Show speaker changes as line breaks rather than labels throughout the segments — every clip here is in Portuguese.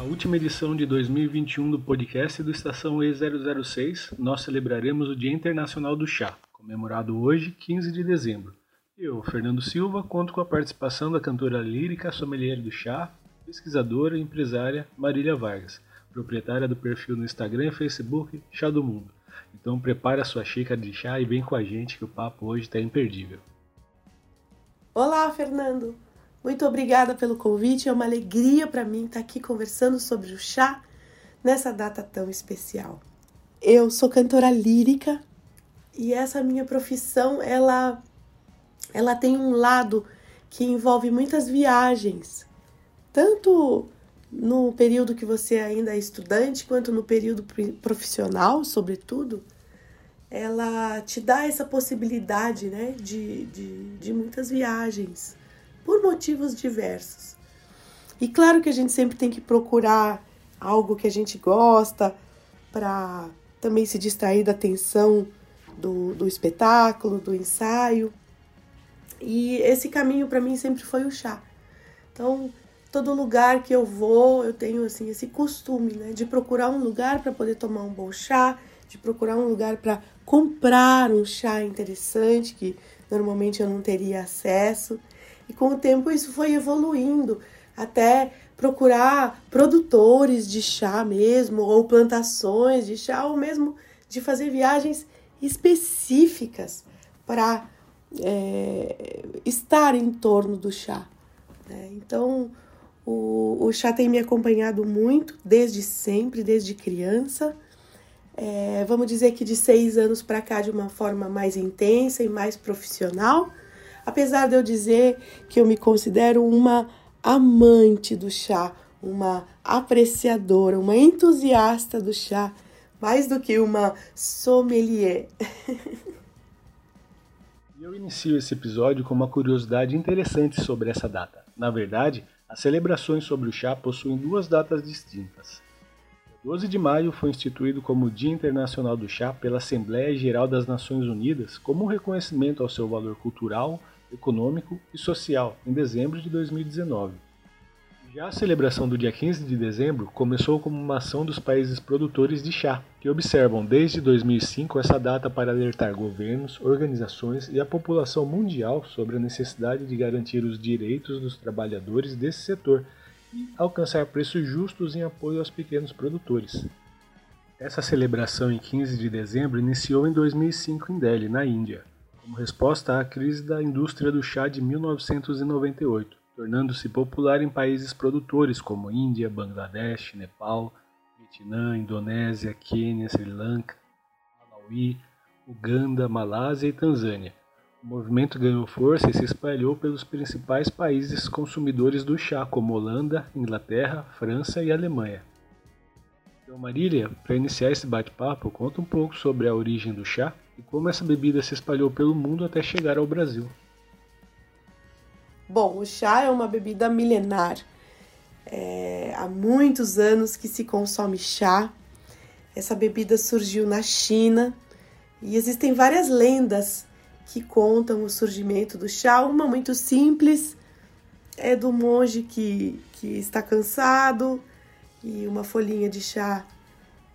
Na última edição de 2021 do podcast do Estação E006, nós celebraremos o Dia Internacional do Chá, comemorado hoje, 15 de dezembro. Eu, Fernando Silva, conto com a participação da cantora lírica sommelier do chá, pesquisadora e empresária Marília Vargas, proprietária do perfil no Instagram e Facebook Chá do Mundo. Então prepare a sua xícara de chá e vem com a gente que o papo hoje está imperdível.
Olá, Fernando! Muito obrigada pelo convite, é uma alegria para mim estar aqui conversando sobre o chá nessa data tão especial. Eu sou cantora lírica e essa minha profissão, ela ela tem um lado que envolve muitas viagens, tanto no período que você ainda é estudante, quanto no período profissional, sobretudo, ela te dá essa possibilidade né, de, de, de muitas viagens por motivos diversos. E claro que a gente sempre tem que procurar algo que a gente gosta para também se distrair da tensão do, do espetáculo, do ensaio. E esse caminho para mim sempre foi o chá. Então, todo lugar que eu vou, eu tenho assim esse costume, né, de procurar um lugar para poder tomar um bom chá, de procurar um lugar para comprar um chá interessante que normalmente eu não teria acesso. E com o tempo isso foi evoluindo até procurar produtores de chá mesmo, ou plantações de chá, ou mesmo de fazer viagens específicas para é, estar em torno do chá. Né? Então, o, o chá tem me acompanhado muito desde sempre, desde criança. É, vamos dizer que de seis anos para cá, de uma forma mais intensa e mais profissional Apesar de eu dizer que eu me considero uma amante do chá, uma apreciadora, uma entusiasta do chá, mais do que uma sommelier.
Eu inicio esse episódio com uma curiosidade interessante sobre essa data. Na verdade, as celebrações sobre o chá possuem duas datas distintas. O 12 de maio foi instituído como Dia Internacional do Chá pela Assembleia Geral das Nações Unidas como reconhecimento ao seu valor cultural, econômico e social em dezembro de 2019. Já a celebração do dia 15 de dezembro começou como uma ação dos países produtores de chá, que observam desde 2005 essa data para alertar governos, organizações e a população mundial sobre a necessidade de garantir os direitos dos trabalhadores desse setor e alcançar preços justos em apoio aos pequenos produtores. Essa celebração em 15 de dezembro iniciou em 2005 em Delhi, na Índia, como resposta à crise da indústria do chá de 1998, tornando-se popular em países produtores como Índia, Bangladesh, Nepal, Vietnã, Indonésia, Quênia, Sri Lanka, Malawi, Uganda, Malásia e Tanzânia. O movimento ganhou força e se espalhou pelos principais países consumidores do chá, como Holanda, Inglaterra, França e Alemanha. Então, Marília, para iniciar esse bate-papo, conta um pouco sobre a origem do chá e como essa bebida se espalhou pelo mundo até chegar ao Brasil.
Bom, o chá é uma bebida milenar. É, há muitos anos que se consome chá. Essa bebida surgiu na China e existem várias lendas que contam o surgimento do chá. Uma muito simples é do monge que, que está cansado e uma folhinha de chá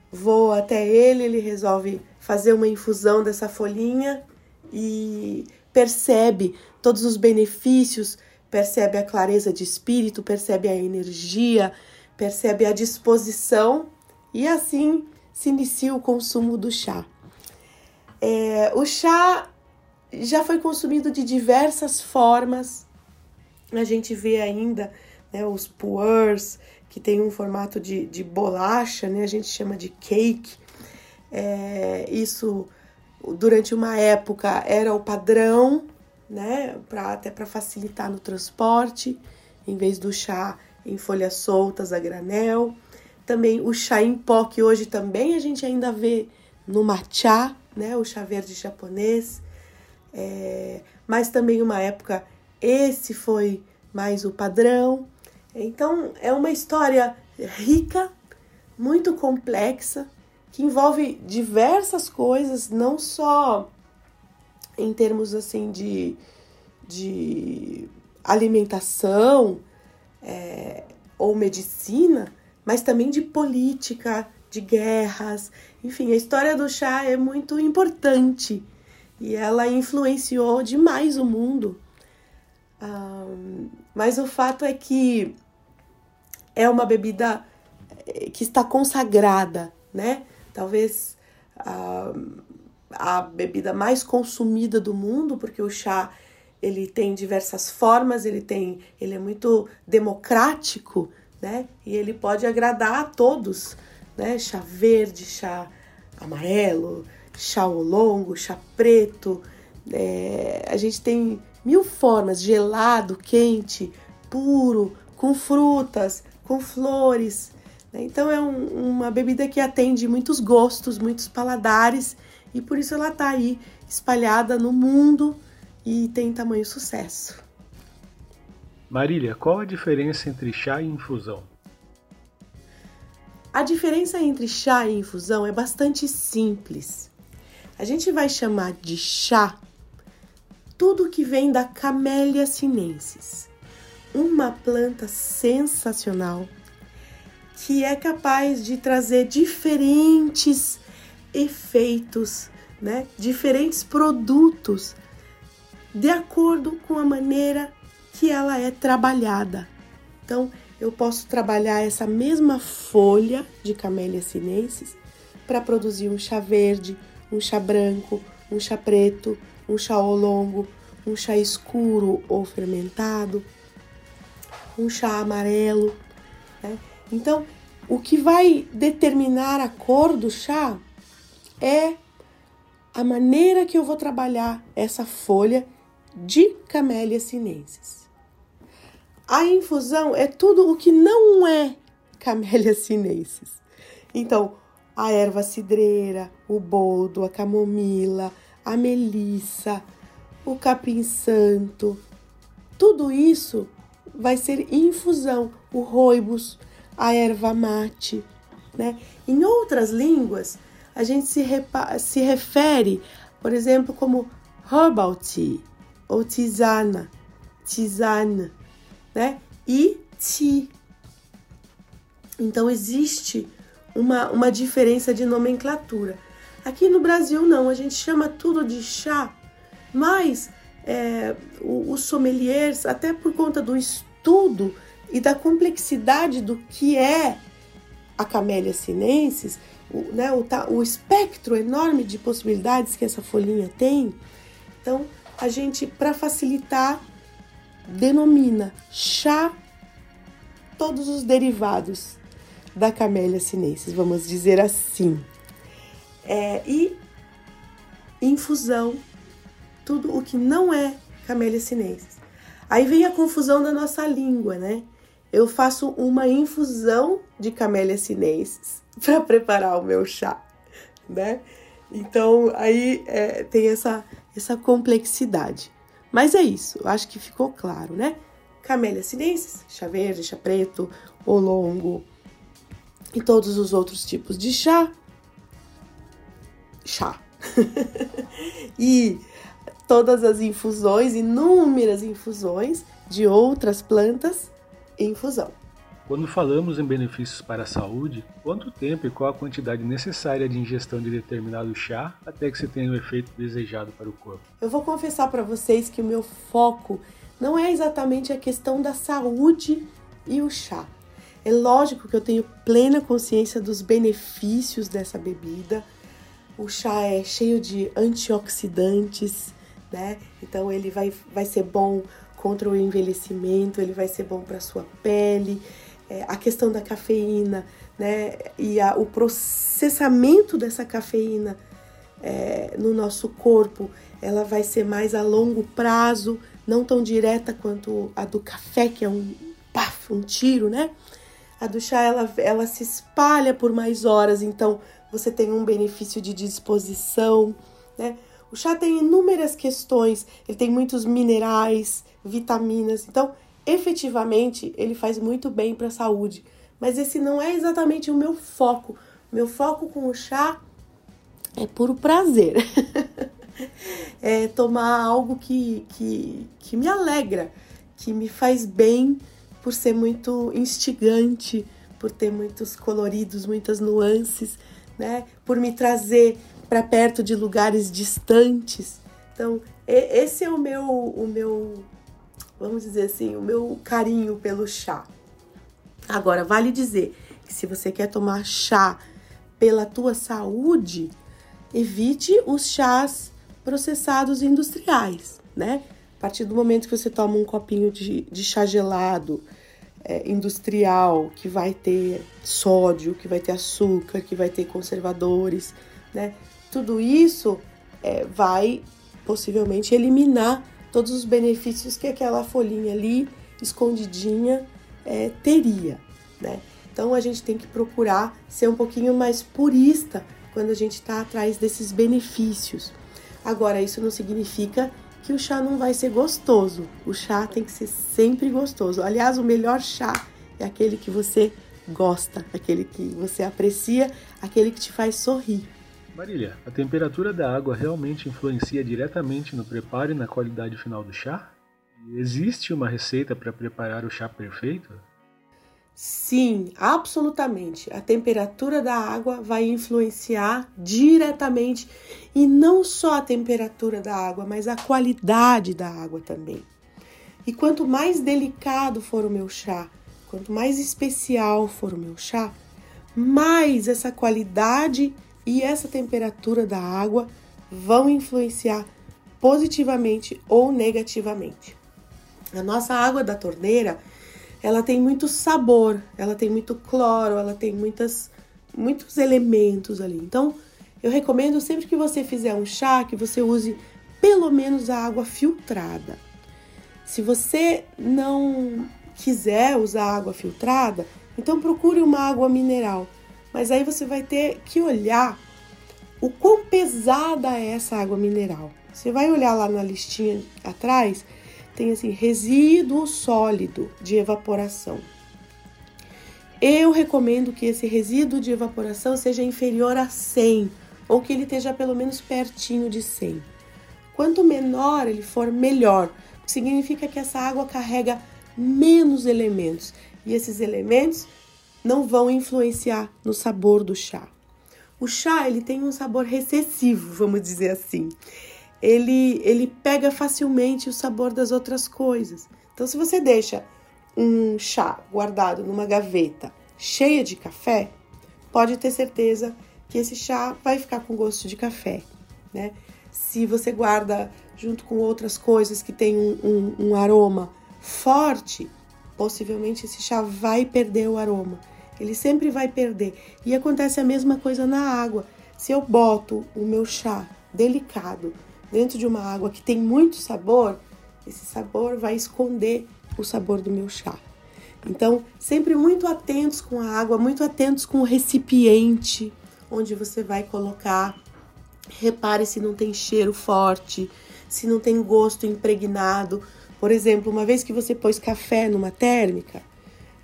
voa até ele, ele resolve fazer uma infusão dessa folhinha e percebe todos os benefícios, percebe a clareza de espírito, percebe a energia, percebe a disposição e assim se inicia o consumo do chá. É, o chá já foi consumido de diversas formas. A gente vê ainda né, os puers, que tem um formato de, de bolacha, né? A gente chama de cake. É, isso durante uma época era o padrão, né? Pra, até para facilitar no transporte, em vez do chá em folhas soltas a granel. Também o chá em pó, que hoje também a gente ainda vê no matcha, né? O chá verde japonês. É, mas também uma época esse foi mais o padrão. Então, é uma história rica, muito complexa, que envolve diversas coisas, não só em termos assim de, de alimentação é, ou medicina, mas também de política, de guerras. Enfim, a história do chá é muito importante e ela influenciou demais o mundo. Um, mas o fato é que é uma bebida eh, que está consagrada, né? Talvez uh, a bebida mais consumida do mundo, porque o chá ele tem diversas formas, ele tem, ele é muito democrático, né? E ele pode agradar a todos, né? Chá verde, chá amarelo, chá longo, chá preto. É, a gente tem mil formas, gelado, quente, puro, com frutas, com flores. Né? Então é um, uma bebida que atende muitos gostos, muitos paladares e por isso ela está aí espalhada no mundo e tem tamanho sucesso.
Marília, qual a diferença entre chá e infusão?
A diferença entre chá e infusão é bastante simples. A gente vai chamar de chá tudo que vem da Camellia sinensis, uma planta sensacional que é capaz de trazer diferentes efeitos, né? diferentes produtos de acordo com a maneira que ela é trabalhada. Então, eu posso trabalhar essa mesma folha de Camellia sinensis para produzir um chá verde, um chá branco, um chá preto, um chá longo, um chá escuro ou fermentado, um chá amarelo. Né? Então, o que vai determinar a cor do chá é a maneira que eu vou trabalhar essa folha de Camellia sinensis. A infusão é tudo o que não é Camellia sinensis. Então, a erva cidreira, o boldo, a camomila, a melissa, o capim santo, tudo isso vai ser infusão, o roibos, a erva mate, né? Em outras línguas, a gente se, se refere, por exemplo, como herbal tea ou tisana, tisana, né? E tea. Então existe uma, uma diferença de nomenclatura. Aqui no Brasil não, a gente chama tudo de chá, mas é, os sommeliers, até por conta do estudo e da complexidade do que é a Camellia sinensis, o, né, o, o espectro enorme de possibilidades que essa folhinha tem. Então, a gente, para facilitar, denomina chá todos os derivados da Camellia sinensis, vamos dizer assim. É, e infusão, tudo o que não é Camellia sinensis. Aí vem a confusão da nossa língua, né? Eu faço uma infusão de Camellia sinensis para preparar o meu chá, né? Então aí é, tem essa, essa complexidade. Mas é isso, acho que ficou claro, né? Camélia sinensis, chá verde, chá preto, longo e todos os outros tipos de chá. Chá. e todas as infusões, inúmeras infusões de outras plantas em infusão.
Quando falamos em benefícios para a saúde, quanto tempo e qual a quantidade necessária de ingestão de determinado chá até que se tenha o efeito desejado para o corpo?
Eu vou confessar para vocês que o meu foco não é exatamente a questão da saúde e o chá. É lógico que eu tenho plena consciência dos benefícios dessa bebida. O chá é cheio de antioxidantes, né? Então ele vai, vai ser bom contra o envelhecimento, ele vai ser bom para sua pele é, a questão da cafeína, né? E a, o processamento dessa cafeína é, no nosso corpo, ela vai ser mais a longo prazo, não tão direta quanto a do café, que é um paf, um tiro, né? A do chá, ela, ela se espalha por mais horas, então você tem um benefício de disposição, né? O chá tem inúmeras questões, ele tem muitos minerais, vitaminas, então efetivamente ele faz muito bem para a saúde. Mas esse não é exatamente o meu foco. Meu foco com o chá é puro prazer. é tomar algo que, que, que me alegra, que me faz bem por ser muito instigante, por ter muitos coloridos, muitas nuances, né? Por me trazer para perto de lugares distantes. Então, esse é o meu, o meu, vamos dizer assim, o meu carinho pelo chá. Agora, vale dizer que se você quer tomar chá pela tua saúde, evite os chás processados industriais, né? Partir do momento que você toma um copinho de, de chá gelado, é, industrial, que vai ter sódio, que vai ter açúcar, que vai ter conservadores, né? Tudo isso é, vai possivelmente eliminar todos os benefícios que aquela folhinha ali escondidinha é, teria, né? Então a gente tem que procurar ser um pouquinho mais purista quando a gente está atrás desses benefícios. Agora, isso não significa que o chá não vai ser gostoso. O chá tem que ser sempre gostoso. Aliás, o melhor chá é aquele que você gosta, aquele que você aprecia, aquele que te faz sorrir.
Marília, a temperatura da água realmente influencia diretamente no preparo e na qualidade final do chá? Existe uma receita para preparar o chá perfeito?
Sim, absolutamente. A temperatura da água vai influenciar diretamente e não só a temperatura da água, mas a qualidade da água também. E quanto mais delicado for o meu chá, quanto mais especial for o meu chá, mais essa qualidade e essa temperatura da água vão influenciar positivamente ou negativamente. A nossa água da torneira, ela tem muito sabor, ela tem muito cloro, ela tem muitas, muitos elementos ali. Então, eu recomendo sempre que você fizer um chá que você use pelo menos a água filtrada. Se você não quiser usar água filtrada, então procure uma água mineral mas aí você vai ter que olhar o quão pesada é essa água mineral. Você vai olhar lá na listinha atrás, tem assim, resíduo sólido de evaporação. Eu recomendo que esse resíduo de evaporação seja inferior a 100 ou que ele esteja pelo menos pertinho de 100. Quanto menor ele for, melhor. Significa que essa água carrega menos elementos e esses elementos não vão influenciar no sabor do chá. O chá ele tem um sabor recessivo, vamos dizer assim. Ele, ele pega facilmente o sabor das outras coisas. Então, se você deixa um chá guardado numa gaveta cheia de café, pode ter certeza que esse chá vai ficar com gosto de café, né? Se você guarda junto com outras coisas que tem um, um, um aroma forte, possivelmente esse chá vai perder o aroma ele sempre vai perder. E acontece a mesma coisa na água. Se eu boto o meu chá delicado dentro de uma água que tem muito sabor, esse sabor vai esconder o sabor do meu chá. Então, sempre muito atentos com a água, muito atentos com o recipiente onde você vai colocar. Repare se não tem cheiro forte, se não tem gosto impregnado. Por exemplo, uma vez que você pôs café numa térmica,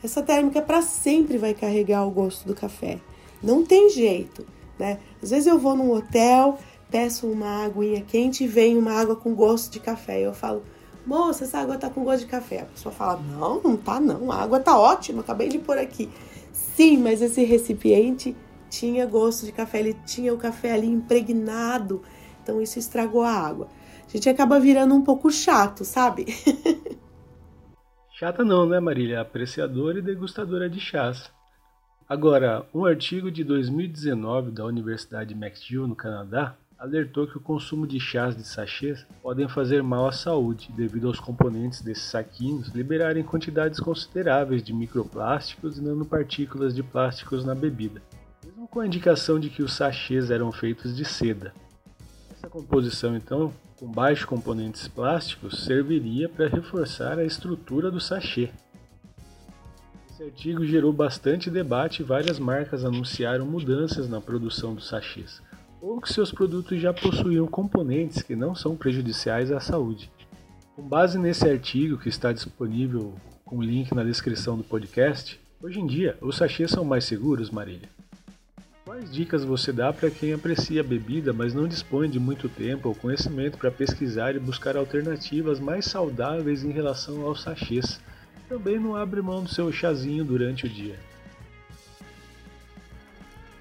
essa térmica para sempre vai carregar o gosto do café. Não tem jeito, né? Às vezes eu vou num hotel, peço uma aguinha quente e vem uma água com gosto de café. Eu falo, moça, essa água tá com gosto de café. A pessoa fala, não, não tá não, a água tá ótima, acabei de pôr aqui. Sim, mas esse recipiente tinha gosto de café, ele tinha o café ali impregnado, então isso estragou a água. A gente acaba virando um pouco chato, sabe?
Chata não, né, Marília? Apreciadora e degustadora de chás. Agora, um artigo de 2019 da Universidade McGill, no Canadá, alertou que o consumo de chás de sachês podem fazer mal à saúde devido aos componentes desses saquinhos liberarem quantidades consideráveis de microplásticos e nanopartículas de plásticos na bebida, mesmo com a indicação de que os sachês eram feitos de seda. Essa composição, então, com baixos componentes plásticos, serviria para reforçar a estrutura do sachê. Esse artigo gerou bastante debate e várias marcas anunciaram mudanças na produção dos sachês, ou que seus produtos já possuíam componentes que não são prejudiciais à saúde. Com base nesse artigo, que está disponível com link na descrição do podcast, hoje em dia os sachês são mais seguros, Marília? Quais dicas você dá para quem aprecia a bebida, mas não dispõe de muito tempo ou conhecimento para pesquisar e buscar alternativas mais saudáveis em relação aos sachês? Também não abre mão do seu chazinho durante o dia.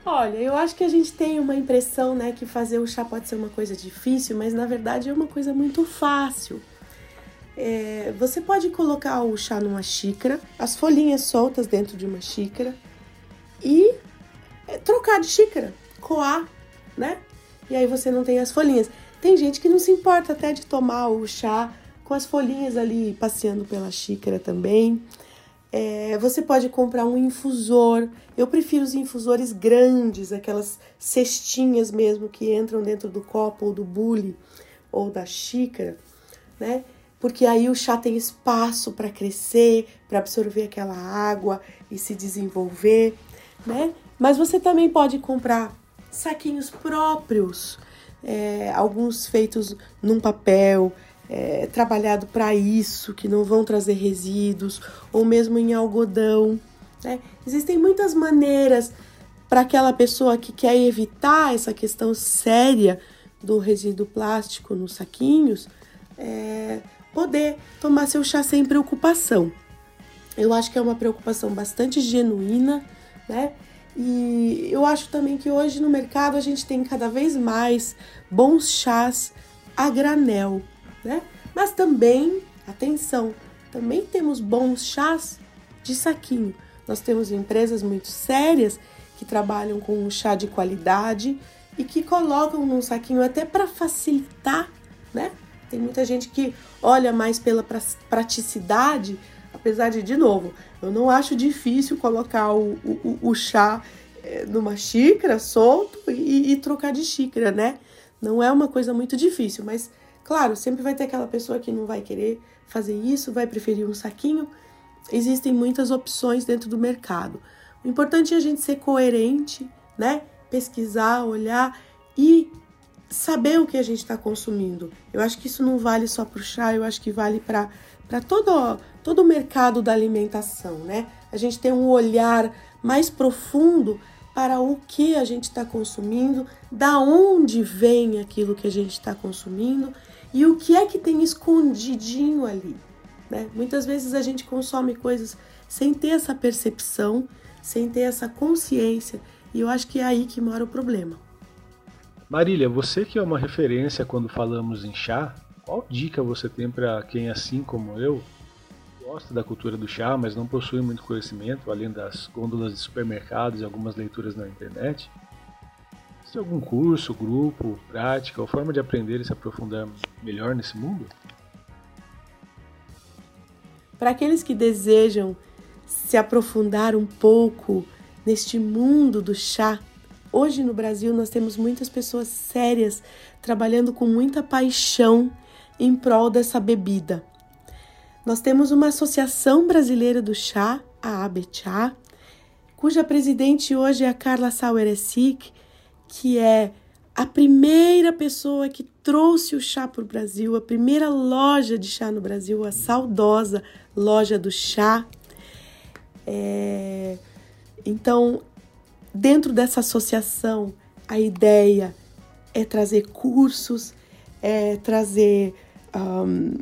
Olha, eu acho que a gente tem uma impressão, né, que fazer o chá pode ser uma coisa difícil, mas na verdade é uma coisa muito fácil. É, você pode colocar o chá numa xícara, as folhinhas soltas dentro de uma xícara e é, trocar de xícara, coar, né? E aí você não tem as folhinhas. Tem gente que não se importa até de tomar o chá com as folhinhas ali passeando pela xícara também. É, você pode comprar um infusor. Eu prefiro os infusores grandes, aquelas cestinhas mesmo que entram dentro do copo ou do bule ou da xícara, né? Porque aí o chá tem espaço para crescer, para absorver aquela água e se desenvolver, né? Mas você também pode comprar saquinhos próprios, é, alguns feitos num papel, é, trabalhado para isso, que não vão trazer resíduos, ou mesmo em algodão. Né? Existem muitas maneiras para aquela pessoa que quer evitar essa questão séria do resíduo plástico nos saquinhos é, poder tomar seu chá sem preocupação. Eu acho que é uma preocupação bastante genuína, né? E eu acho também que hoje no mercado a gente tem cada vez mais bons chás a granel, né? Mas também, atenção, também temos bons chás de saquinho. Nós temos empresas muito sérias que trabalham com um chá de qualidade e que colocam num saquinho até para facilitar, né? Tem muita gente que olha mais pela praticidade, apesar de, de novo, eu não acho difícil colocar o, o, o chá eh, numa xícara solto e, e trocar de xícara, né? Não é uma coisa muito difícil, mas Claro, sempre vai ter aquela pessoa que não vai querer fazer isso, vai preferir um saquinho. Existem muitas opções dentro do mercado. O importante é a gente ser coerente, né? Pesquisar, olhar e saber o que a gente está consumindo. Eu acho que isso não vale só para o chá, eu acho que vale para todo, todo o mercado da alimentação, né? A gente tem um olhar mais profundo para o que a gente está consumindo, da onde vem aquilo que a gente está consumindo e o que é que tem escondidinho ali. Né? Muitas vezes a gente consome coisas sem ter essa percepção, sem ter essa consciência, e eu acho que é aí que mora o problema.
Marília, você que é uma referência quando falamos em chá, qual dica você tem para quem, assim como eu, gosta da cultura do chá, mas não possui muito conhecimento, além das gôndolas de supermercados e algumas leituras na internet? Existe algum curso, grupo, prática ou forma de aprender e se aprofundar melhor nesse mundo?
Para aqueles que desejam se aprofundar um pouco neste mundo do chá, hoje no Brasil nós temos muitas pessoas sérias trabalhando com muita paixão em prol dessa bebida. Nós temos uma Associação Brasileira do Chá, a ABCHA, cuja presidente hoje é a Carla Saueressig, que é a primeira pessoa que trouxe o chá para o Brasil, a primeira loja de chá no Brasil, a saudosa loja do chá. É... Então, dentro dessa associação, a ideia é trazer cursos, é trazer um,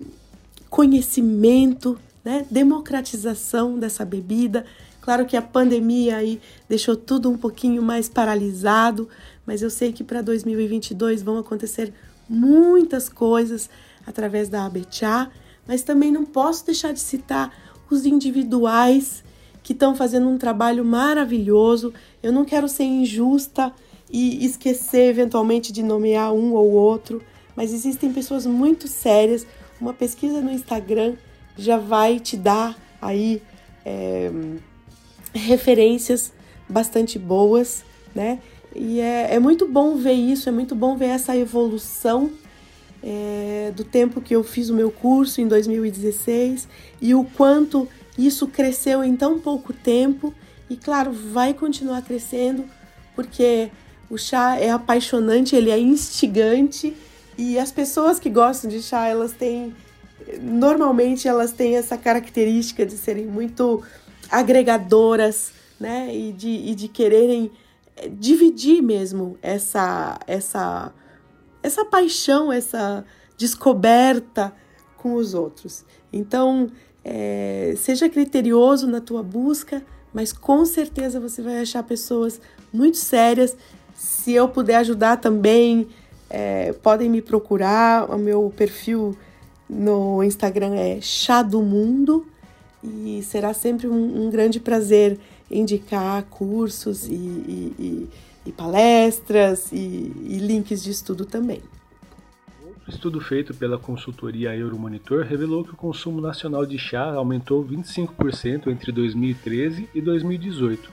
conhecimento, né? democratização dessa bebida. Claro que a pandemia aí deixou tudo um pouquinho mais paralisado, mas eu sei que para 2022 vão acontecer muitas coisas através da ABCHA, mas também não posso deixar de citar os individuais que estão fazendo um trabalho maravilhoso. Eu não quero ser injusta e esquecer eventualmente de nomear um ou outro, mas existem pessoas muito sérias. Uma pesquisa no Instagram já vai te dar aí é, referências bastante boas, né? E é, é muito bom ver isso, é muito bom ver essa evolução é, do tempo que eu fiz o meu curso em 2016 e o quanto isso cresceu em tão pouco tempo. E claro, vai continuar crescendo porque o chá é apaixonante, ele é instigante e as pessoas que gostam de chá, elas têm normalmente elas têm essa característica de serem muito agregadoras, né? E de, e de quererem dividir mesmo essa essa essa paixão, essa descoberta com os outros. Então, é, seja criterioso na tua busca, mas com certeza você vai achar pessoas muito sérias. Se eu puder ajudar também, é, podem me procurar. O meu perfil no Instagram é Chá do Mundo e será sempre um, um grande prazer indicar cursos e, e, e, e palestras e links de estudo também.
Estudo feito pela consultoria Euromonitor revelou que o consumo nacional de chá aumentou 25% entre 2013 e 2018,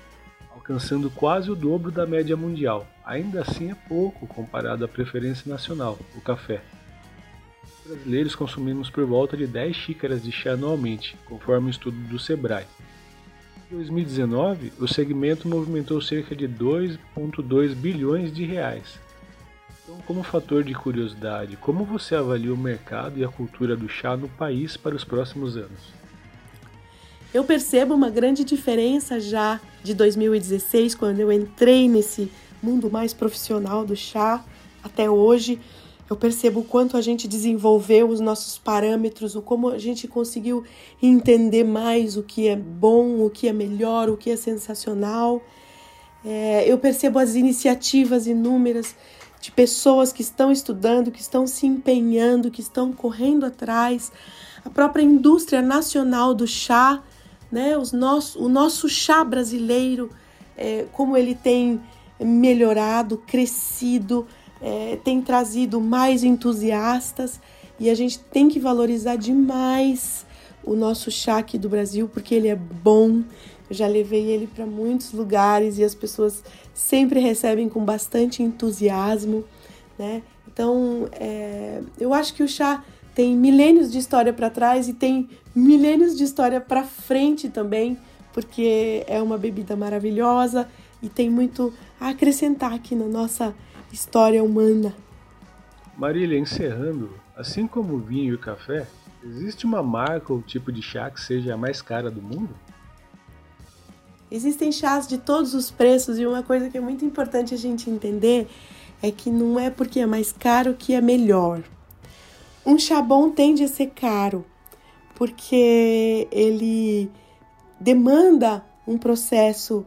alcançando quase o dobro da média mundial. Ainda assim é pouco comparado à preferência nacional, o café brasileiros consumimos por volta de 10 xícaras de chá anualmente, conforme o um estudo do Sebrae. Em 2019, o segmento movimentou cerca de 2,2 bilhões de reais. Então, como fator de curiosidade, como você avalia o mercado e a cultura do chá no país para os próximos anos?
Eu percebo uma grande diferença já de 2016, quando eu entrei nesse mundo mais profissional do chá, até hoje eu percebo o quanto a gente desenvolveu os nossos parâmetros, o como a gente conseguiu entender mais o que é bom, o que é melhor, o que é sensacional. É, eu percebo as iniciativas inúmeras de pessoas que estão estudando, que estão se empenhando, que estão correndo atrás. A própria indústria nacional do chá, né? Os nosso, o nosso chá brasileiro, é, como ele tem melhorado, crescido é, tem trazido mais entusiastas e a gente tem que valorizar demais o nosso chá aqui do Brasil porque ele é bom. Eu já levei ele para muitos lugares e as pessoas sempre recebem com bastante entusiasmo, né? Então, é, eu acho que o chá tem milênios de história para trás e tem milênios de história para frente também, porque é uma bebida maravilhosa e tem muito a acrescentar aqui na nossa história humana.
Marília, encerrando, assim como o vinho e o café, existe uma marca ou tipo de chá que seja a mais cara do mundo?
Existem chás de todos os preços e uma coisa que é muito importante a gente entender é que não é porque é mais caro que é melhor. Um chá bom tende a ser caro porque ele demanda um processo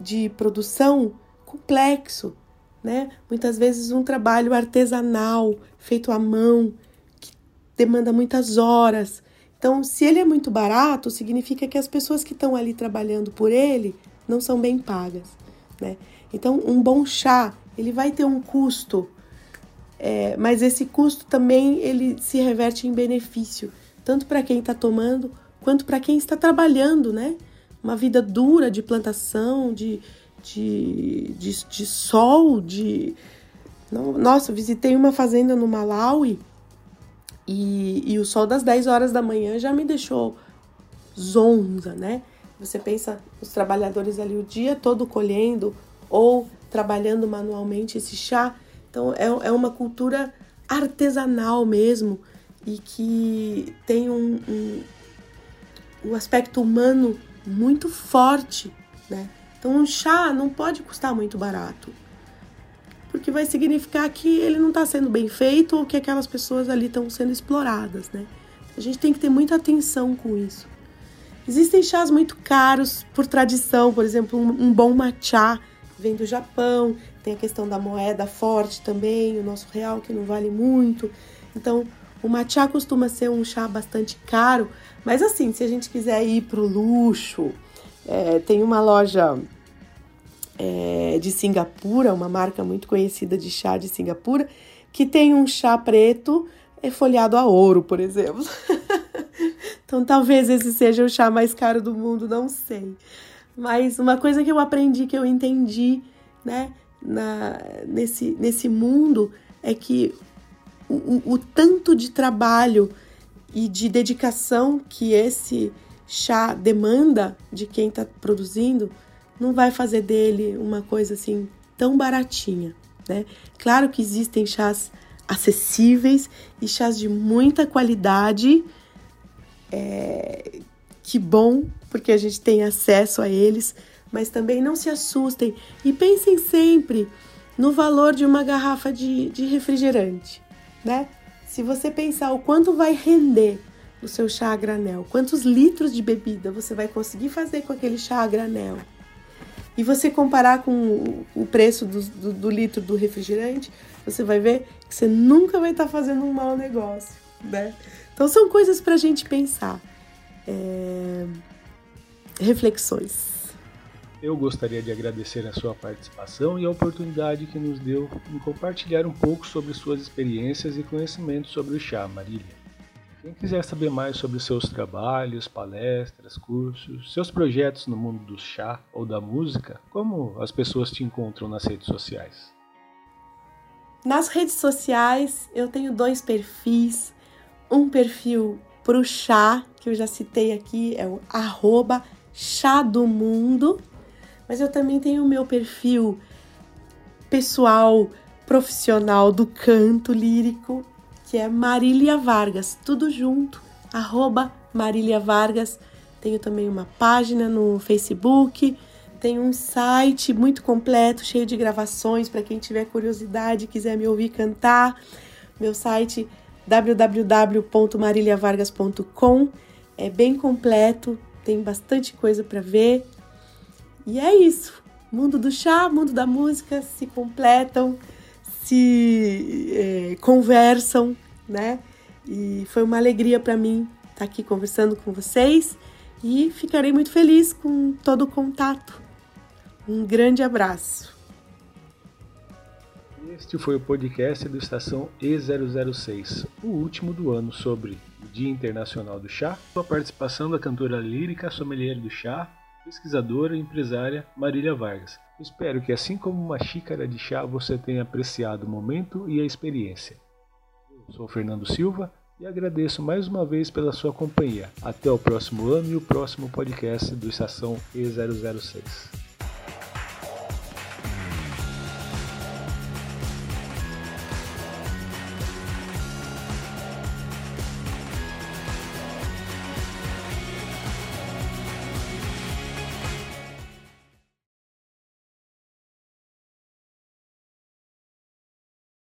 de produção complexo, né? Muitas vezes um trabalho artesanal, feito à mão, que demanda muitas horas. Então, se ele é muito barato, significa que as pessoas que estão ali trabalhando por ele não são bem pagas, né? Então, um bom chá, ele vai ter um custo, é, mas esse custo também ele se reverte em benefício, tanto para quem está tomando quanto para quem está trabalhando, né? Uma vida dura de plantação, de, de, de, de sol, de. Nossa, visitei uma fazenda no Malawi e, e o sol das 10 horas da manhã já me deixou zonza, né? Você pensa os trabalhadores ali o dia todo colhendo ou trabalhando manualmente esse chá. Então é, é uma cultura artesanal mesmo e que tem um, um, um aspecto humano muito forte, né? Então, um chá não pode custar muito barato, porque vai significar que ele não está sendo bem feito ou que aquelas pessoas ali estão sendo exploradas, né? A gente tem que ter muita atenção com isso. Existem chás muito caros por tradição, por exemplo, um, bom matcha vem do Japão, tem a questão da moeda forte também, o nosso real que não vale muito. Então, o matcha costuma ser um chá bastante caro, mas assim, se a gente quiser ir para o luxo, é, tem uma loja é, de Singapura, uma marca muito conhecida de chá de Singapura, que tem um chá preto folhado a ouro, por exemplo. então talvez esse seja o chá mais caro do mundo, não sei. Mas uma coisa que eu aprendi, que eu entendi, né, na, nesse, nesse mundo, é que o, o, o tanto de trabalho e de dedicação que esse chá demanda de quem está produzindo não vai fazer dele uma coisa assim tão baratinha, né? Claro que existem chás acessíveis e chás de muita qualidade. É, que bom, porque a gente tem acesso a eles, mas também não se assustem e pensem sempre no valor de uma garrafa de, de refrigerante, né? Se você pensar o quanto vai render no seu chá a granel? Quantos litros de bebida você vai conseguir fazer com aquele chá a granel? E você comparar com o preço do, do, do litro do refrigerante, você vai ver que você nunca vai estar tá fazendo um mau negócio, né? Então são coisas para a gente pensar. É... Reflexões.
Eu gostaria de agradecer a sua participação e a oportunidade que nos deu em compartilhar um pouco sobre suas experiências e conhecimentos sobre o chá, Marília. Quem quiser saber mais sobre seus trabalhos, palestras, cursos, seus projetos no mundo do chá ou da música, como as pessoas te encontram nas redes sociais?
Nas redes sociais eu tenho dois perfis. Um perfil para o chá, que eu já citei aqui, é o arroba chá do mundo. Mas eu também tenho o meu perfil pessoal, profissional do canto lírico, que é Marília Vargas, tudo junto, arroba Marília Vargas. Tenho também uma página no Facebook, tenho um site muito completo, cheio de gravações para quem tiver curiosidade, quiser me ouvir cantar. Meu site www.mariliavargas.com é bem completo, tem bastante coisa para ver. E é isso. Mundo do chá, mundo da música se completam se é, conversam, né? E foi uma alegria para mim estar tá aqui conversando com vocês e ficarei muito feliz com todo o contato. Um grande abraço.
Este foi o podcast do Estação E006, o último do ano sobre o Dia Internacional do Chá, com a participação da cantora lírica sommelier do chá, pesquisadora e empresária Marília Vargas. Espero que, assim como uma xícara de chá, você tenha apreciado o momento e a experiência. Eu sou Fernando Silva e agradeço mais uma vez pela sua companhia. Até o próximo ano e o próximo podcast do Estação E006.